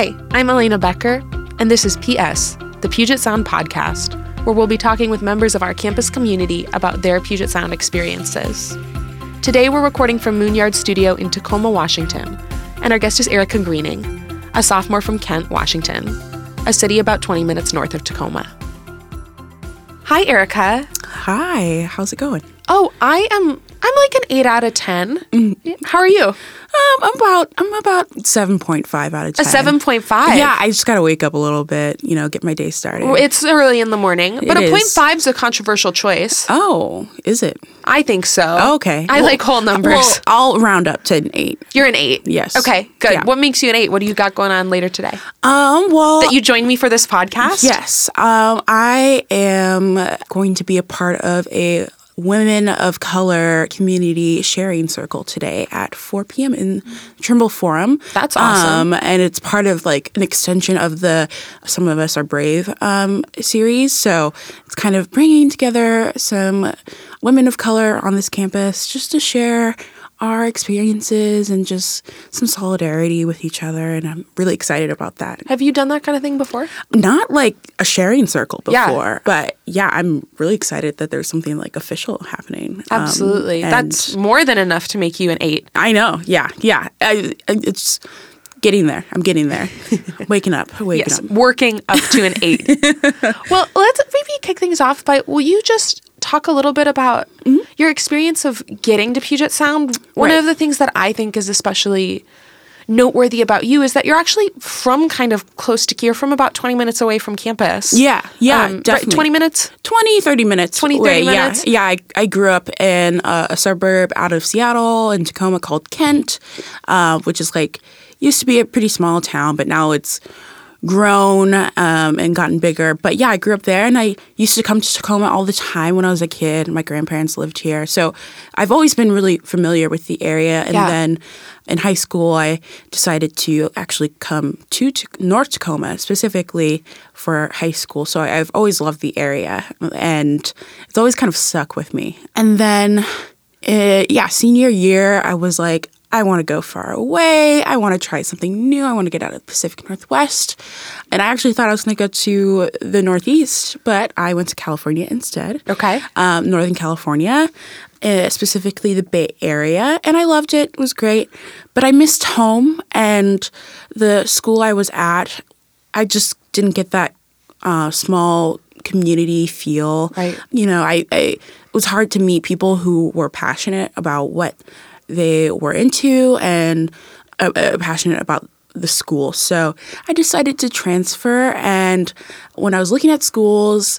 Hi, I'm Elena Becker, and this is PS, the Puget Sound podcast, where we'll be talking with members of our campus community about their Puget Sound experiences. Today, we're recording from Moonyard Studio in Tacoma, Washington, and our guest is Erica Greening, a sophomore from Kent, Washington, a city about 20 minutes north of Tacoma. Hi, Erica. Hi, how's it going? Oh, I am. I'm like an eight out of ten. Mm. How are you? Um, I'm about I'm about seven point five out of A ten. seven point five. Yeah, I just gotta wake up a little bit, you know, get my day started. Well, It's early in the morning, but It a point is. a controversial choice. oh, is it? I think so. Okay. I Well- like whole numbers. Well, I'll round up to an eight. You're an eight. Yes. Okay, good. Yeah. What makes you an eight? What do you got going on later today? Um, well, That you joined me for this podcast? yes. Um, I am going to be a part of a Women of Color Community Sharing Circle today at 4 p.m. in Trimble Forum. That's awesome. Um, and it's part of like an extension of the Some of Us Are Brave um, series. So it's kind of bringing together some women of color on this campus just to share our experiences and just some solidarity with each other. And I'm really excited about that. Have you done that kind of thing before? Not like a sharing circle Yeah. before, but yeah, I'm really excited that there's something like official happening. Um, Absolutely. and That's more than enough to make you an eight. I know. Yeah, yeah. I, I- it's getting there. I'm getting there. waking up. Waking Yes, up. working up to an eight. well, let's maybe kick things off by will you just talk a little bit about your experience of getting to Puget Sound? One Right. of the things that I think is especially noteworthy about you is that you're actually from kind of close to here, from about 20 minutes away from campus. Yeah, yeah, Um, right, definitely. 20 minutes? 20, 30 minutes. 20, 30 away, minutes? Yeah, yeah I, I grew up in a, a suburb out of Seattle in Tacoma called Kent, uh, which is like, used to be a pretty small town, but now it's grown um, and gotten bigger. But yeah, I grew up there and I used to come to Tacoma all the time when I was a kid. My grandparents lived here. So I've always been really familiar with the area. And Yeah. then in high school, I decided to actually come to T- North Tacoma specifically for high school. So I've always loved the area and it's always kind of stuck with me. And then, uh, yeah, senior year, I was like, I want to go far away. I want to try something new. I want to get out of the Pacific Northwest. And I actually thought I was going to go to the Northeast, but I went to California instead Okay. um, Northern California, uh, specifically the Bay Area, and I loved it. It was great, but I missed home and the school I was at. I just didn't get that uh, small community feel. Right. You know, I, I it was hard to meet people who were passionate about what they were into and uh, uh, passionate about the school. So I decided to transfer. And when I was looking at schools,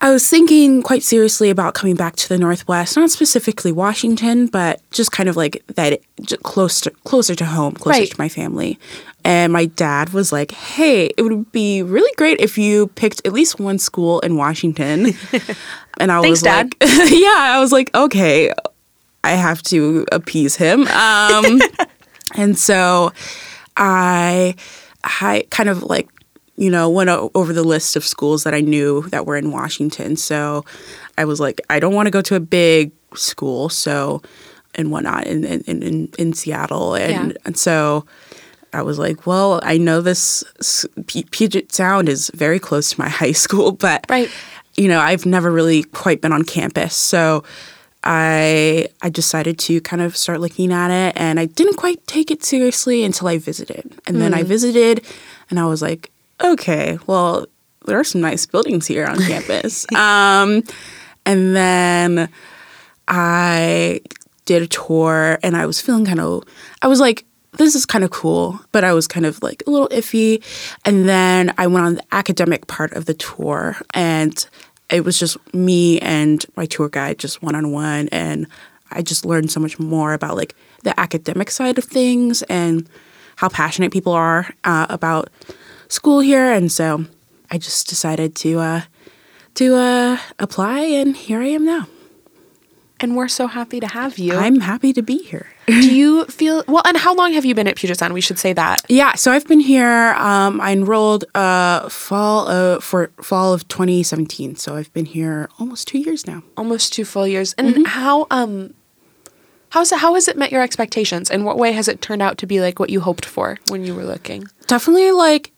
I was thinking quite seriously about coming back to the Northwest, not specifically Washington, but just kind of like that close to, closer to home, closer Right. to my family. And my dad was like, "Hey, it would be really great if you picked at least one school in Washington." and I Thanks, was Dad. like, "Yeah." I was like, "Okay, I have to appease him." Um, and so I, I kind of like, you know, went o- over the list of schools that I knew that were in Washington. So I was like, I don't want to go to a big school, so and whatnot in in in, in Seattle, and Yeah. and so. I was like, well, I know this P- Puget Sound is very close to my high school, but Right. you know, I've never really quite been on campus. So I I decided to kind of start looking at it and I didn't quite take it seriously until I visited. And then I visited and I was like, okay, well, there are some nice buildings here on campus. um, and then I did a tour and I was feeling kind of, I was like, this is kind of cool, but I was kind of like a little iffy. And then I went on the academic part of the tour and it was just me and my tour guide, just one on one. And I just learned so much more about like the academic side of things and how passionate people are uh, about school here. And so I just decided to, uh, to uh, apply, and here I am now. And we're so happy to have you. I'm happy to be here. Do you feel well? And how long have you been at Puget Sound? We should say that. Yeah, so I've been here. Um, I enrolled uh, fall uh, for fall of 2017. So I've been here almost two years now. Almost two full years. And how um How's it, how has it met your expectations? In what way has it turned out to be like what you hoped for when you were looking? Definitely like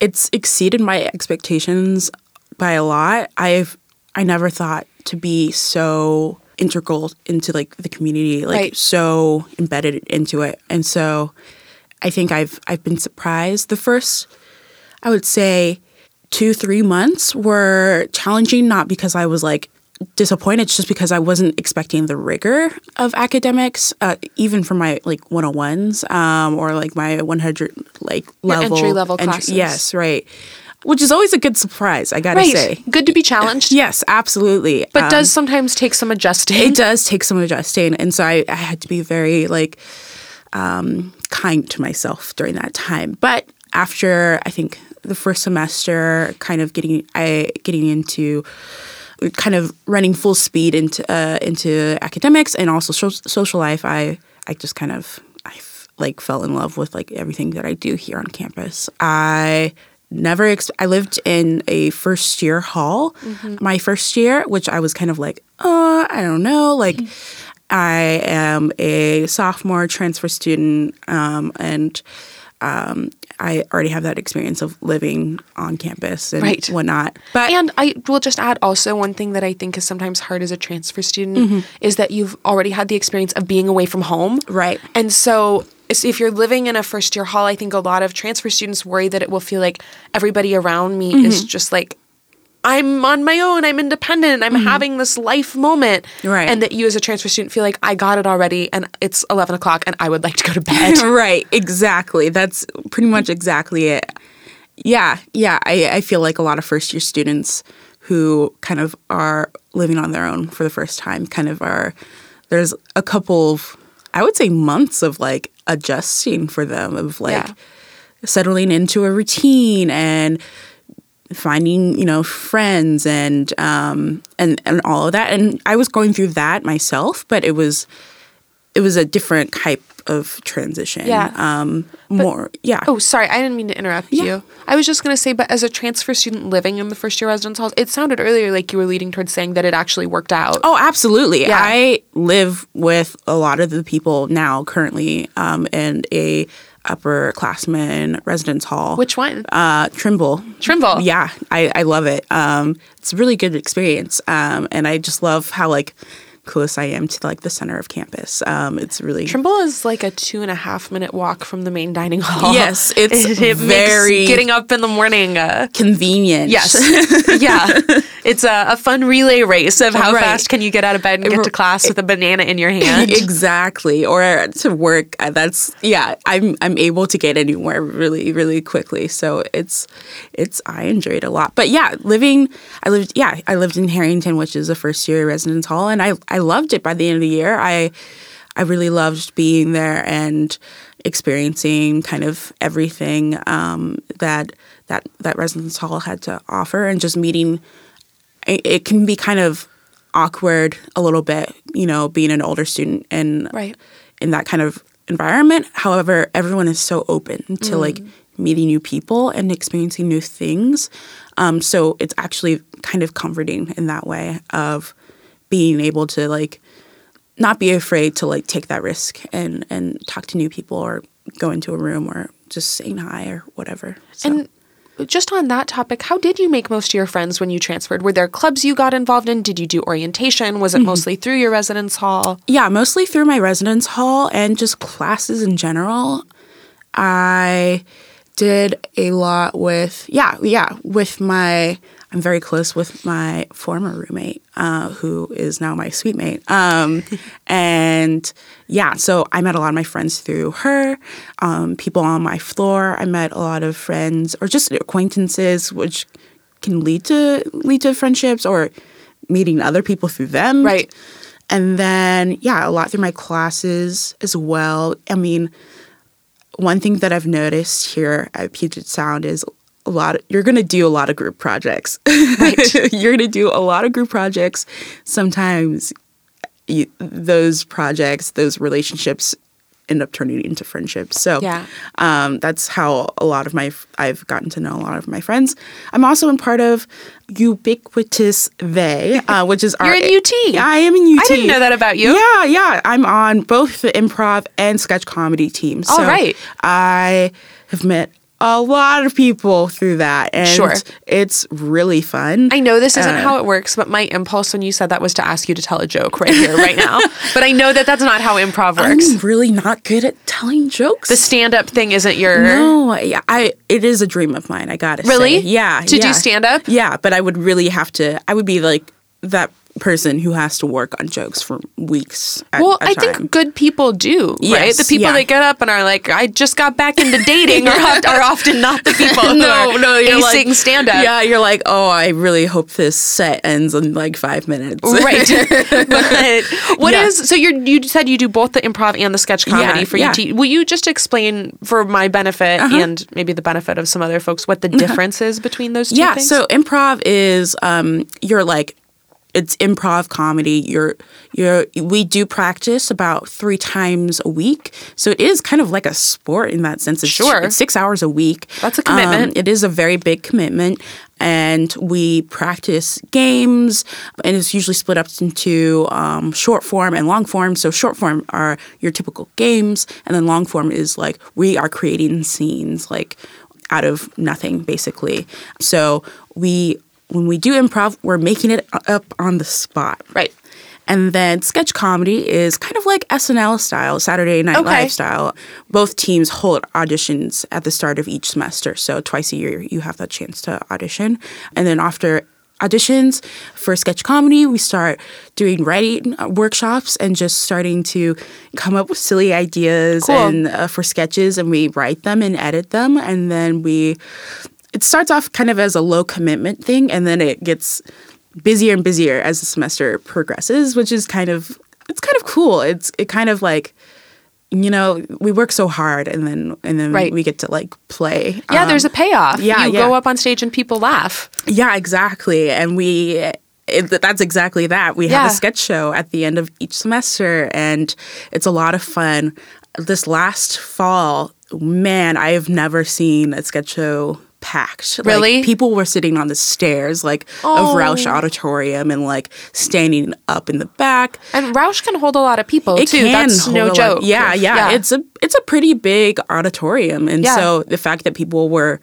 it's exceeded my expectations by a lot. I've I never thought to be so integral into like the community, like Right. so embedded into it. And so I think I've I've been surprised. The first I would say two, three months were challenging, not because I was like disappointed, it's just because I wasn't expecting the rigor of academics, uh, even for my like 101s um, or like my 100 like level. entry-level classes. Yes, right. Which is always a good surprise, I gotta Right. say. Good to be challenged. Yes, absolutely. But Um, does sometimes take some adjusting. it does take some adjusting and so I, I had to be very like um, kind to myself during that time but after i think the first semester kind of getting i getting into kind of running full speed into uh, into academics and also so- social life i i just kind of i f- like fell in love with like everything that i do here on campus i never ex- i lived in a first year hall my first year which i was kind of like uh i don't know like i am a sophomore transfer student um, and um, I already have that experience of living on campus and Right. whatnot. But And I will just add also one thing that I think is sometimes hard as a transfer student Mm-hmm. is that you've already had the experience of being away from home. Right. And so if you're living in a first year hall, I think a lot of transfer students worry that it will feel like everybody around me Mm-hmm. is just like, I'm on my own, I'm independent, I'm having this life moment. Mm-hmm. Right. And that you as a transfer student feel like, I got it already and it's 11 o'clock and I would like to go to bed. right, exactly. That's pretty much exactly it. Yeah, yeah. I, I feel like a lot of first year students who kind of are living on their own for the first time kind of are, there's a couple of, I would say, months of like adjusting for them, of like Yeah. settling into a routine and finding you know friends and um and and all of that and i was going through that myself but it was it was a different type of transition Yeah. um more yeah Oh, sorry, I didn't mean to interrupt Yeah. you. I was just going to say, but as a transfer student living in the first year residence halls, it sounded earlier like you were leading towards saying that it actually worked out. Oh, absolutely. Yeah. I live with a lot of the people now currently um, in a upperclassman residence hall. Which one? Uh, Trimble. Trimble. Yeah, I, I love it. Um, it's a really good experience, um, and I just love how like close I am to like the center of campus. Um, it's really Trimble is like a two and a half minute walk from the main dining hall. Yes, it's it, it very- getting up in the morning. Uh, convenient. yes, yeah, it's a, a fun relay race of how Right. fast can you get out of bed and get to class with a banana in your hand. exactly. Or to work. uh, That's yeah. I'm I'm able to get anywhere really really quickly. So it's it's I enjoy it a lot. But yeah, living I lived yeah I lived in Harrington, which is a first year residence hall, and I I loved it. By the end of the year, I I really loved being there and experiencing kind of everything um, that that that residence hall had to offer, and just meeting it, it can be kind of awkward a little bit, you know, being an older student and Right. in that kind of environment. However, everyone is so open to like meeting new people and experiencing new things. Um, so it's actually kind of comforting in that way of being able to like not be afraid to like take that risk and and talk to new people or go into a room or just saying hi or whatever. So. And just on that topic, how did you make most of your friends when you transferred? Were there clubs you got involved in? Did you do orientation? Was it mm-hmm. mostly through your residence hall? Yeah, mostly through my residence hall and just classes in general. I did a lot with yeah, yeah, with my I'm very close with my former roommate, uh, who is now my suite mate. Um, and yeah, so I met a lot of my friends through her. Um, people on my floor, I met a lot of friends or just acquaintances, which can lead to lead to friendships or meeting other people through them. Right. And then, yeah, a lot through my classes as well. I mean, one thing that I've noticed here at Puget Sound is a lot. Of, you're going to do a lot of group projects. Right. you're going to do a lot of group projects. Sometimes you, those projects, those relationships end up turning into friendships. So Yeah. um, that's how a lot of my I've gotten to know a lot of my friends. I'm also in part of Ubiquitous They, uh, which is You're our, in UT. I am in UT. I didn't know that about you. Yeah, yeah. I'm on both the improv and sketch comedy teams. All so right. I have met a lot of people through that, and Sure. it's really fun. I know this isn't Uh, how it works, but my impulse when you said that was to ask you to tell a joke right here, right now. but I know that that's not how improv works. I'm really not good at telling jokes. the stand up thing isn't your. no, yeah, I it is a dream of mine. I gotta Really? say, yeah, To do stand-up? Yeah, but I would really have to. I would be like that person who has to work on jokes for weeks. At Well, I time. think good people do, right? The people yeah. that get up and are like, I just got back into dating are, are often not the people who no, are no, you're like, stand up. Yeah, you're like, oh, I really hope this set ends in like five minutes. Right. but what is Yeah. so you you said you do both the improv and the sketch comedy Yeah, for. Uh-huh. UT. Will you just explain for my benefit and maybe the benefit of some other folks what the difference is between those two yeah. things? So improv is um, you're like it's improv comedy. You're you're we do practice about three times a week, so it is kind of like a sport in that sense. It's, Sure. it's six hours a week. That's a commitment. Um, it is a very big commitment, and we practice games, and it's usually split up into um, short form and long form. So short form are your typical games, and then long form is like we are creating scenes like out of nothing basically. So we when we do improv, we're making it up on the spot. right. And then sketch comedy is kind of like SNL style, Saturday Night Okay. Live style. Both teams hold auditions at the start of each semester. So twice a year, you have that chance to audition. And then after auditions for sketch comedy, we start doing writing uh, workshops and just starting to come up with silly ideas Cool. and uh, for sketches, and we write them and edit them, and then we. It starts off kind of as a low commitment thing, and then it gets busier and busier as the semester progresses, which is kind of it's kind of cool. It's it kind of like you know we work so hard and then and then Right. we get to like play. Yeah, Um, there's a payoff. yeah, you yeah. go up on stage and people laugh. yeah exactly, and we. It, that's exactly that. We have Yeah. a sketch show at the end of each semester, and it's a lot of fun. This last fall, man, I have never seen a sketch show packed. Like, Really? people were sitting on the stairs, like Oh. of Roush Auditorium, and like standing up in the back. And Roush can hold a lot of people it too. can That's no joke. Yeah, yeah, It's a it's a pretty big auditorium, and Yeah. so the fact that people were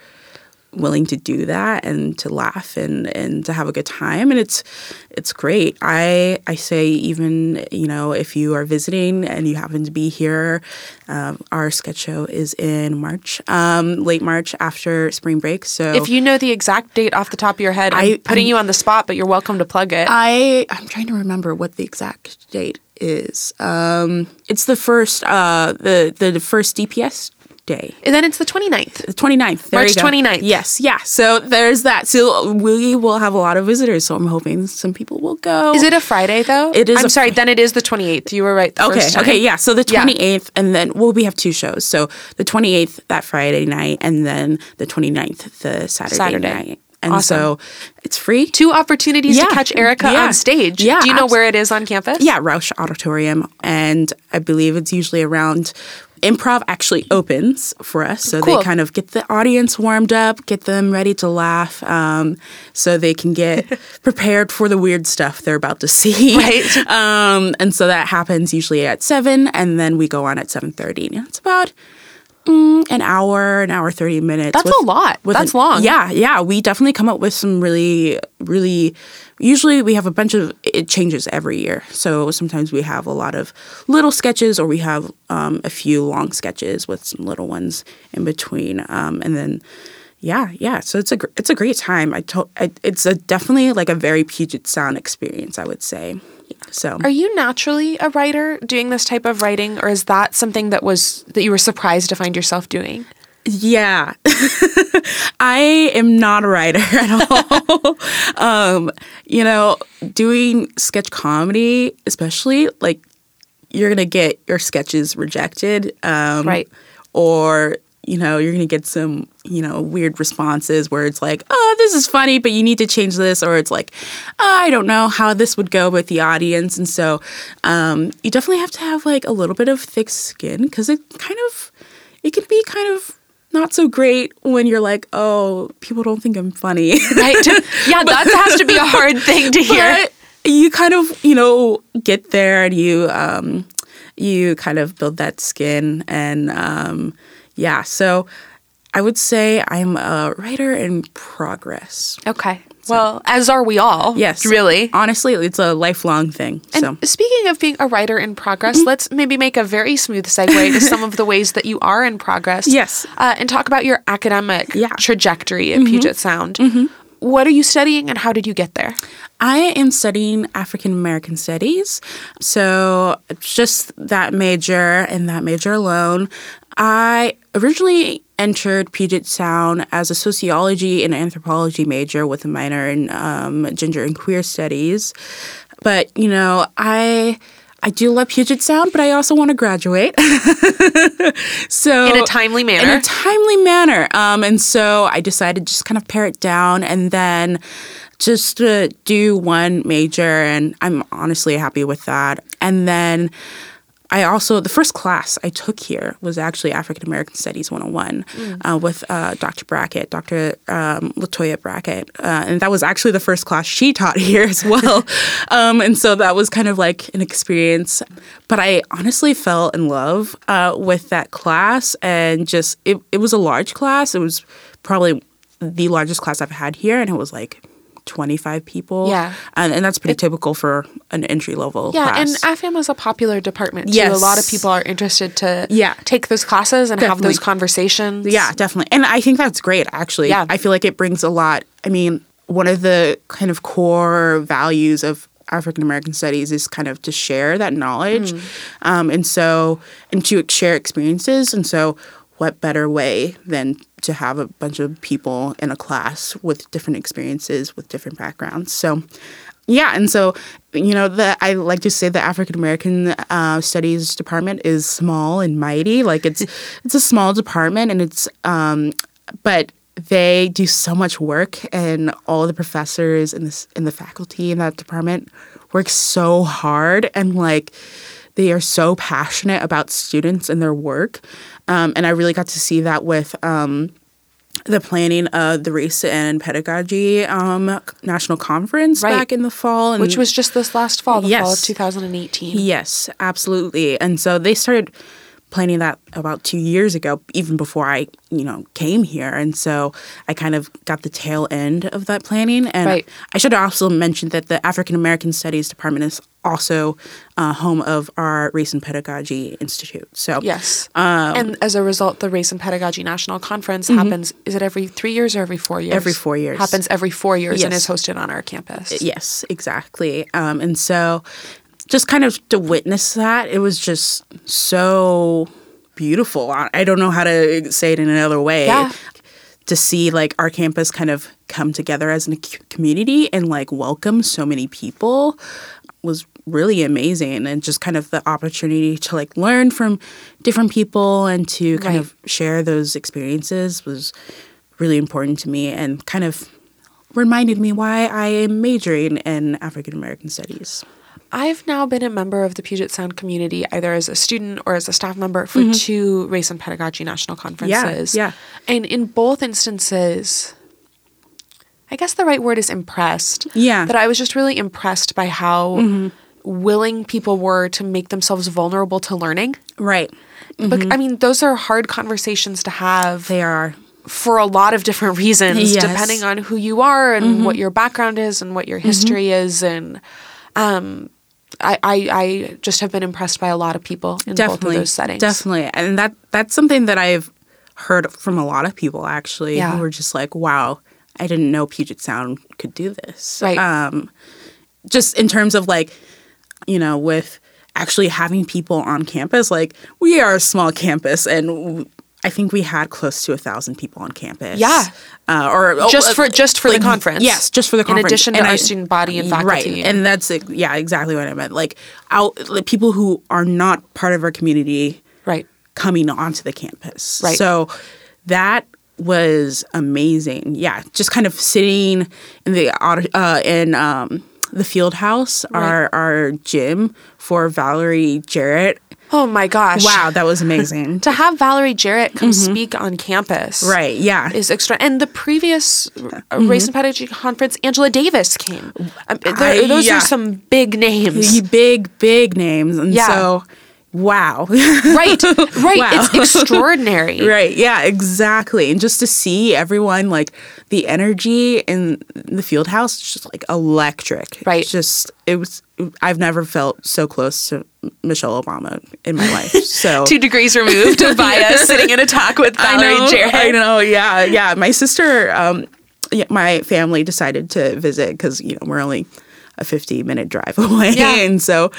willing to do that and to laugh and and to have a good time and it's it's great i i say even you know if you are visiting and you happen to be here um, our sketch show is in march um, late march after spring break so if you know the exact date off the top of your head, I'm I- putting I'm- you on the spot, but you're welcome to plug it. I I'm trying to remember what the exact date is. Um, it's the first uh the the first DPS day. and then it's the 29th. The 29th. There March you go. 29th. Yes, yeah. So there's that. So we will have a lot of visitors. So I'm hoping some people will go. Is it a Friday though? It is I'm sorry. Then it is the 28th. You were right. Okay, okay, yeah. So the Yeah. 28th, and then, well, we have two shows. So the 28th, that Friday night, and then the 29th, the Saturday, Saturday. night. And Awesome. so it's free. Two opportunities Yeah. to catch Erica Yeah. on stage. Yeah, Do you know where it is on campus? Yeah, Roush Auditorium. And I believe it's usually around improv actually opens for us. So Cool. they kind of get the audience warmed up, get them ready to laugh, um, so they can get prepared for the weird stuff they're about to see. Right. Um, and so that happens usually at seven, and then we go on at seven thirty. It's about mm, an hour, an hour thirty minutes. That's a lot. That's an- long. Yeah, yeah. We definitely come up with some really, really. Usually, we have a bunch of it changes every year. So sometimes we have a lot of little sketches, or we have um, a few long sketches with some little ones in between. Um, and then, yeah, yeah. So it's a gr- it's a great time. I told I, it's a definitely like a very Puget Sound experience. I would say. So Are you naturally a writer doing this type of writing, or is that something that was that you were surprised to find yourself doing? Yeah. I am not a writer at all. um, you know, doing sketch comedy, especially, like, you're going to get your sketches rejected. Um, Right. Or you know, you're going to get some, you know, weird responses where it's like, oh, this is funny, but you need to change this. Or it's like, oh, I don't know how this would go with the audience. And so um, you definitely have to have like a little bit of thick skin because it kind of, it can be kind of not so great when you're like, oh, people don't think I'm funny. Right. Yeah, that has to be a hard thing to hear. But you kind of, you know, get there and you um, you kind of build that skin and um, yeah. So I would say I'm a writer in progress. Okay. Well, as are we all. Yes. Really. Honestly, it's a lifelong thing. And so speaking of being a writer in progress, mm-hmm. let's maybe make a very smooth segue to some of the ways that you are in progress. Yes. Uh, and talk about your academic Yeah. trajectory at mm-hmm. Puget Sound. Mm-hmm. What are you studying and how did you get there? I am studying African American Studies. So just that major and that major alone. I originally entered Puget Sound as a sociology and anthropology major with a minor in um, gender and queer studies. But, you know, I. I do love Puget Sound, but I also want to graduate. so In a timely manner. In a timely manner. Um, and so I decided to just kind of pare it down and then just to do one major. And I'm honestly happy with that. And then I also, the first class I took here was actually African American Studies 101 uh, with uh, Dr. Brackett, Dr. Um, Latoya Brackett. Uh, and that was actually the first class she taught here as well. um, and so that was kind of like an experience. But I honestly fell in love uh, with that class and just, it, it was a large class. It was probably the largest class I've had here. And it was like, 25 people. Yeah. And, and that's pretty typical for an entry level Yeah, class. and AFAM is a popular department too. Yes. A lot of people are interested to Yeah. take those classes and have those conversations. Yeah, definitely. And I think that's great, actually. Yeah. I feel like it brings a lot. I mean, one of the kind of core values of African American studies is kind of to share that knowledge. Um, and so, and to share experiences. And so, what better way than to have a bunch of people in a class with different experiences, with different backgrounds? So, yeah, and so you know, that I like to say the African American uh, Studies department is small and mighty. Like it's it's a small department, and it's um, but they do so much work, and all the professors and this and the faculty in that department work so hard, and like they are so passionate about students and their work, um, and I really got to see that with. Um, the planning of the race and pedagogy um, national conference Right. back in the fall, and Which was just this last fall, the fall of 2018. Yes, absolutely. And so they started planning that about two years ago, even before I, you know, came here. And so I kind of got the tail end of that planning. And Right. I should also mention that the African American Studies Department is also uh, home of our Race and Pedagogy Institute. So Yes. Um, and as a result, the Race and Pedagogy National Conference happens, is it every three years or every four years? Mm-hmm. Every four years. Happens every four years and is hosted on our campus. Yes, exactly. Um, and so just kind of to witness that, it was just so beautiful. I I don't know how to say it in another way. Yeah. To see like our campus kind of come together as a community and like welcome so many people was really amazing and just kind of the opportunity to like learn from different people and to kind Right. of share those experiences was really important to me and kind of reminded me why I am majoring in African American studies. I've now been a member of the Puget Sound community, either as a student or as a staff member, for two Race and Pedagogy National Conferences. Mm-hmm. yeah. And in both instances, I guess the right word is impressed. Yeah. Mm-hmm. That I was just really impressed by how willing people were to make themselves vulnerable to learning. Right. But I mean, those are hard conversations to have Mm-hmm. They are. for a lot of different reasons, Yes. Mm-hmm. depending on who you are and what your background is and what your history is. And um, I, I, I just have been impressed by a lot of people in both of those settings. Definitely. And that that's something that I've heard from a lot of people actually Yeah. who were just like, wow, I didn't know Puget Sound could do this. Right. Um, just in terms of like, you know, with actually having people on campus, like we are a small campus and w- I think we had close to a thousand people on campus. Yeah. Uh, or oh, Just uh, for- just for the conference. Yes, just for the In conference. addition to And our student body and faculty. Right, and that's yeah, exactly what I meant. Like out, like people who are not part of our community Right. coming onto the campus. Right. So that was amazing. Yeah, just kind of sitting in the uh, in um, the field house, our our gym for Valerie Jarrett. Oh my gosh. Wow, that was amazing. To have Valerie Jarrett come speak on campus. right. Yeah. Is extra, and the previous uh, race and pedagogy conference, Angela Davis came. Um, there- I- those yeah. are some big names, big big names, and Yeah. so wow. right? Right. Wow. It's extraordinary. Right. Yeah, exactly. And just to see everyone like the energy in the field house is just like electric. Right. It's just it was I've never felt so close to Michelle Obama in my life. So Two degrees removed by us sitting in a talk with I Valerie know, Jarrett. I know. Yeah, yeah. My sister, um, my family decided to visit because you know we're only a 50 minute drive away, Yeah. and so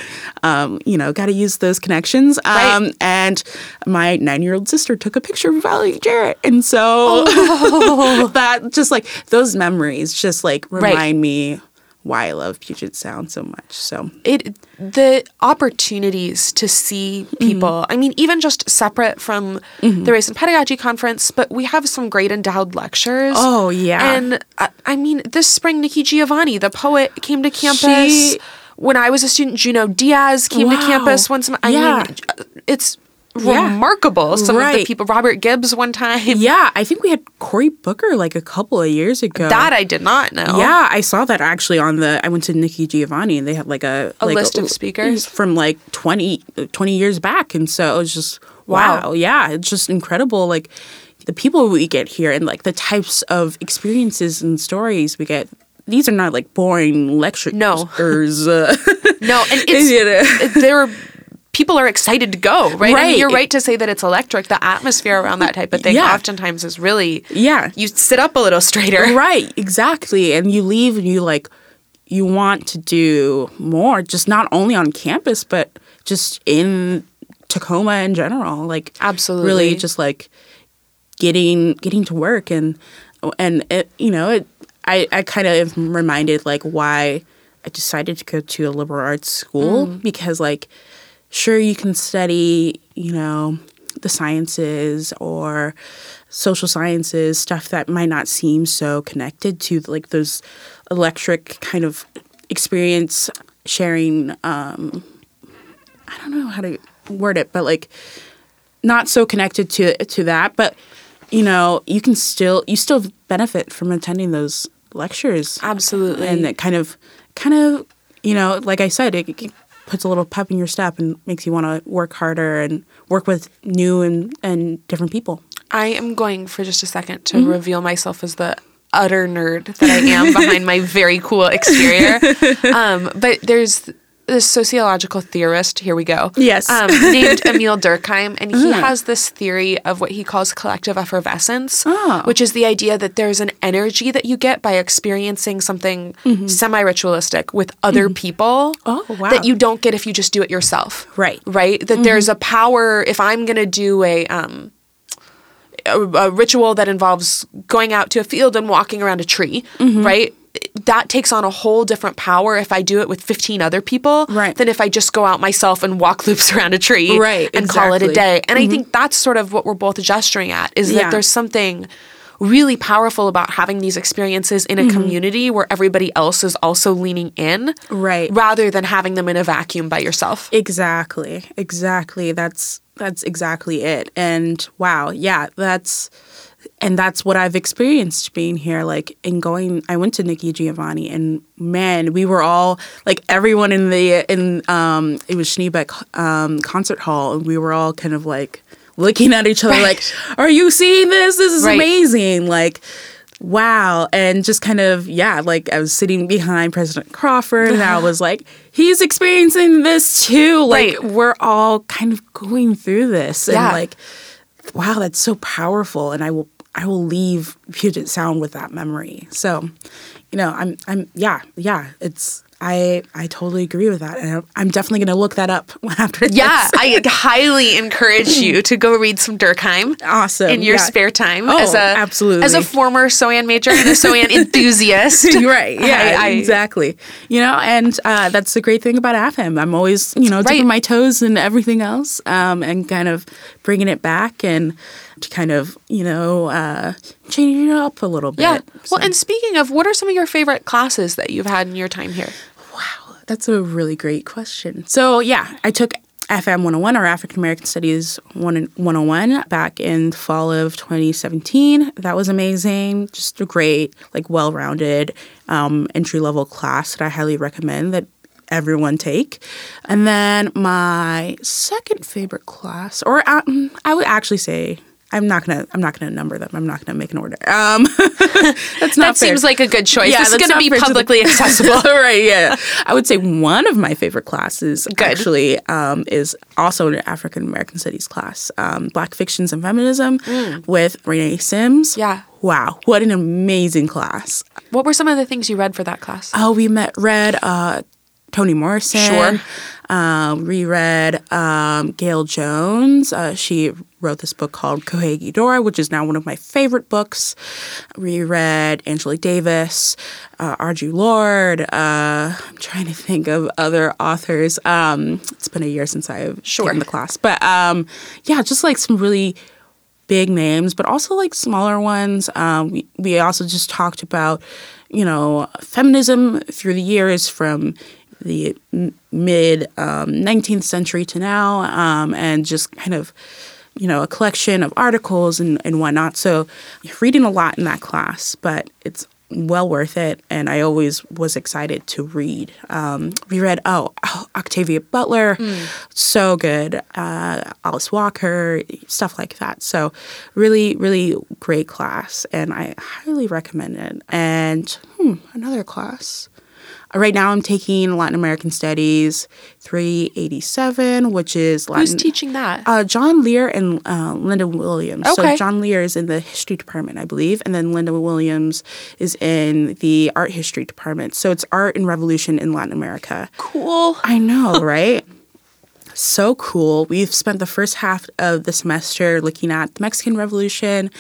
um, you know got to use those connections. Um, Right. And my nine year old sister took a picture of Valerie Jarrett, and so Oh. that just like those memories just like remind me why I love Puget Sound so much. So it the opportunities to see people mm-hmm. i mean even just separate from mm-hmm. the race and pedagogy conference but we have some great endowed lectures Oh, yeah. and I, I mean this spring nikki giovanni the poet came to campus She- when i was a student junot diaz came to campus once i Yeah. mean uh, it's Yeah. remarkable some of the people robert gibbs one time yeah, I think we had Cory Booker like a couple of years ago. that i did not know Yeah, I saw that actually on the. I went to Nikki Giovanni and they had like a A like, list of speakers? from like 20, 20 years back, and so it was just Wow. wow. Yeah, it's just incredible. Like the people we get here and like the types of experiences and stories we get. These are not like boring lectures. No. uh, no and it's You know. it- there are people are excited to go right, I mean, you're right. to say that it's electric. The atmosphere around that type of thing Yeah. oftentimes is really Yeah. you sit up a little straighter. Right. Exactly. And you leave and you like you want to do more just not only on campus but just in tacoma in general like Absolutely. really just like getting getting to work. And and it, you know it i i kind of am reminded like why i decided to go to a liberal arts school mm. because like sure you can study you know the sciences or social sciences stuff that might not seem so connected to like those electric kind of experience sharing um i don't know how to word it but like not so connected to to that but you know you can still you still benefit from attending those lectures Absolutely. and it kind of kind of you know like i said it, it puts a little pep in your step and makes you want to work harder and work with new and and different people i am going for just a second to Mm-hmm. reveal myself as the utter nerd that i am behind my very cool exterior um, but there's this sociological theorist here we go Yes. um, named emile durkheim and he has this theory of what he calls collective effervescence Oh. which is the idea that there's an energy that you get by experiencing something semi-ritualistic with other people Oh, wow. that you don't get if you just do it yourself Right. right that there's a power if i'm going to do a um a, a ritual that involves going out to a field and walking around a tree Mm-hmm. right that takes on a whole different power if I do it with 15 other people Right. than if I just go out myself and walk loops around a tree Right, and call it a exactly. Mm-hmm. day. And I think that's sort of what we're both gesturing at is that Yeah. there's something really powerful about having these experiences in a Mm-hmm. community where everybody else is also leaning in Right. rather than having them in a vacuum by yourself. Exactly. Exactly. That's that's exactly it. And wow, yeah, that's and that's what I've experienced being here. Like in going I went to Nikki Giovanni and man, we were all like everyone in the in um it was Schneebeck um concert hall and we were all kind of like looking at each other Right. like, Are you seeing this? This is Right. amazing. Like wow and just kind of yeah like i was sitting behind president crawford and i was like he's experiencing this too like Right. we're all kind of going through this and Yeah. like wow that's so powerful and i will i will leave puget sound with that memory so you know i'm i'm yeah yeah it's I I totally agree with that, and I'm definitely going to look that up after. Yeah. I highly encourage you to go read some Durkheim. Awesome. In your yeah. spare time, Oh, as a absolutely. as a former SOAN major and a SOAN enthusiast, right. Yeah. I- I- exactly. You know, and uh, that's the great thing about AFAM. I'm always, you know, Right. dipping my toes in everything else, um, and kind of bringing it back and to kind of, you know, uh, changing it up a little bit. Yeah. So- Well, and speaking of, what are some of your favorite classes that you've had in your time here? Wow, that's a really great question. So, yeah, I took FM 101 or African American Studies 1 101 back in the fall of 2017. That was amazing. Just a great, like, well rounded um, entry level class that I highly recommend that everyone take. And then my second favorite class, or um, I would actually say, I'm not gonna. I'm not gonna number them. I'm not gonna make an order. Um, that's not That fair. seems like a good choice. Yeah, this is to be to the- publicly accessible. right, yeah. I would say one of my favorite classes Good. actually um, is also an African American Studies class, um, Black Fictions and Feminism with Renee Simms. Mm. Yeah. Wow, what an amazing class. What were some of the things you read for that class? Oh, we met, read uh, Toni Morrison. Sure. Um, reread um, Gayl Jones. Uh, she wrote this book called Corregidora, which is now one of my favorite books. Reread Angelique Davis, uh, Audre Lorde. Uh, I'm trying to think of other authors. Um, it's been a year since I've Sure. taken the class, but um, yeah, just like some really big names, but also like smaller ones. Um, we, we also just talked about, you know, feminism through the years from the mid um, 19th century to now, um, and just kind of, you know, a collection of articles and, and whatnot. So, reading a lot in that class, but it's well worth it. And I always was excited to read. Um, we read, oh, oh, Octavia Butler, so good. Uh, Alice Walker, stuff like that. So, really, really great class. And I highly recommend it. And hmm, another class. Right now, I'm taking Latin American Studies 387, which is Latin. Who's teaching that? Uh, John Lear and uh, Linda Williams. Okay. So John Lear is in the history department, I believe, and then Linda Williams is in the art history department. So it's art and revolution in Latin America. cool. I know, right? So cool. We've spent the first half of the semester looking at the Mexican Revolution,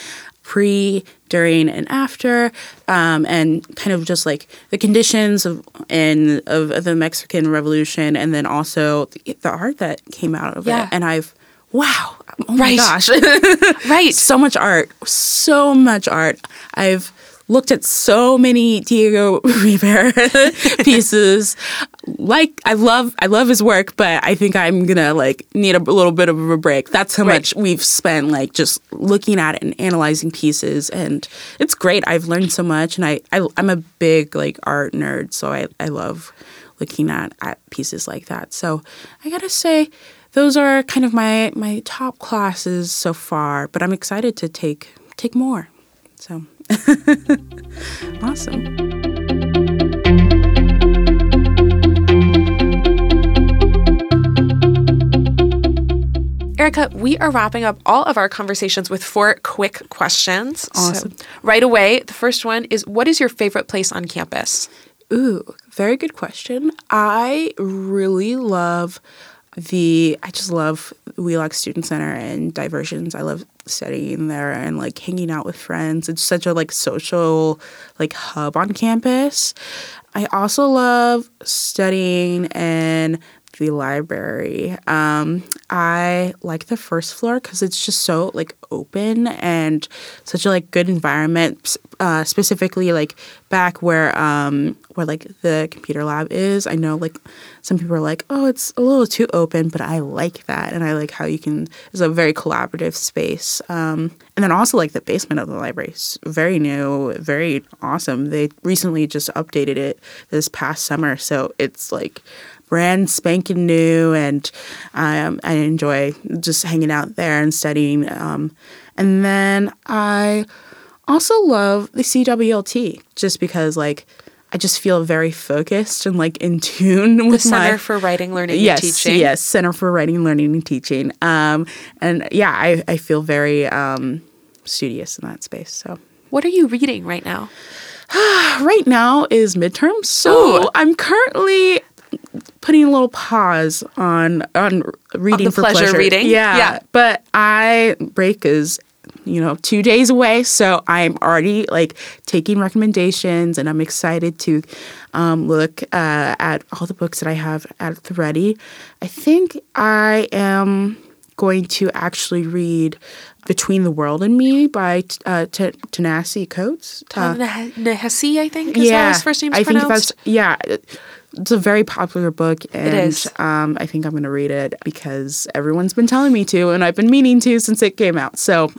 pre, during, and after, um, and kind of just like the conditions of and of the Mexican Revolution, and then also the, the art that came out of Yeah. it. And I've wow, oh my Right. gosh, Right. so much art, so much art. I've looked at so many Diego Rivera pieces. Like I love I love his work, but I think I'm gonna like need a little bit of a break. That's how Right. much we've spent like just looking at it and analyzing pieces and it's great. I've learned so much and I, I I'm a big like art nerd, so I, I love looking at, at pieces like that. So I gotta say those are kind of my my top classes so far, but I'm excited to take take more. So awesome. Erica, we are wrapping up all of our conversations with four quick questions. So, Awesome. right away, the first one is What is your favorite place on campus? Ooh, very good question. I really love the I just love Wheelock Student Center and diversions. I love studying there and like hanging out with friends. It's such a like social like hub on campus. I also love studying in the library. Um, I like the first floor because it's just so like open and such a like good environment. Uh, specifically, like back where um, where like the computer lab is. I know like some people are like, oh, it's a little too open, but I like that, and I like how you can. It's a very collaborative space. Um, and then also like the basement of the library is very new, very awesome. They recently just updated it this past summer, so it's like brand spanking new, and um, I enjoy just hanging out there and studying. Um, and then I also love the CWLT just because like I just feel very focused and like in tune with The Center my for Writing, Learning, yes, and Teaching. Yes, Center for Writing, Learning, and Teaching. Um, and yeah, I, I feel very um, studious in that space. So What are you reading right now? right now is midterms, so Ooh. I'm currently putting a little pause on on reading the for pleasure reading? Yeah, Yeah. But I break is you know two days away, so I'm already like taking recommendations, and I'm excited to um, look uh, at all the books that I have at the ready. I think I am going to actually read Between the World and Me by uh, T- Ta-Nehisi Coates. Uh, Nehisi, I think, is how his first name's I think pronounced. that's yeah. It's a very popular book, and is. Um, I think I'm going to read it because everyone's been telling me to, and I've been meaning to since it came out. So,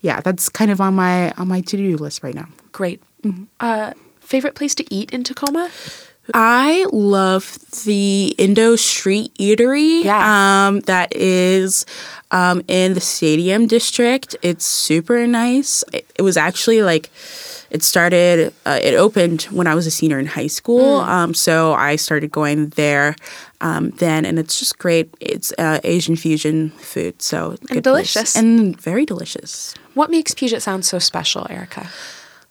yeah, that's kind of on my on my to do list right now. Great. Uh, favorite place to eat in Tacoma? I love the Indo Street Eatery. Yeah. Um, that is um, in the Stadium District. It's super nice. It, it was actually like it started. Uh, it opened when I was a senior in high school. Um, so I started going there um, then, and it's just great. It's uh, Asian fusion food, so good place. delicious. and very delicious. What makes Puget Sound so special, Erica?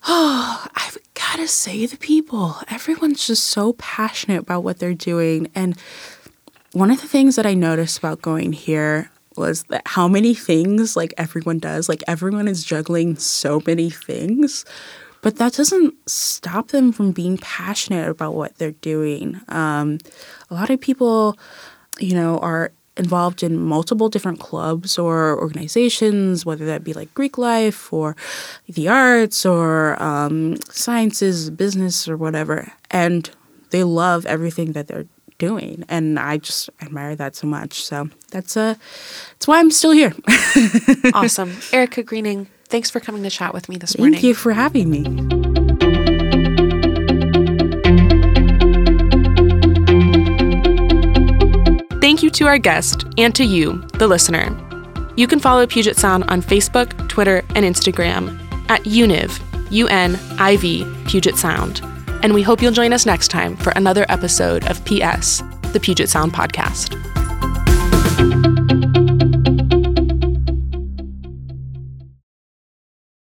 I've got to say, the people, everyone's just so passionate about what they're doing. And one of the things that I noticed about going here was that how many things like everyone does, like everyone is juggling so many things, but that doesn't stop them from being passionate about what they're doing. Um, a lot of people, you know, are involved in multiple different clubs or organizations, whether that be like Greek life or the arts or um, sciences, business, or whatever. And they love everything that they're doing. And I just admire that so much. So that's, uh, that's why I'm still here. Awesome. Erica Greening, thanks for coming to chat with me this morning. Thank you for having me. To our guest and to you, the listener. You can follow Puget Sound on Facebook, Twitter, and Instagram at UNIV, U N I V, Puget Sound. And we hope you'll join us next time for another episode of PS, the Puget Sound Podcast.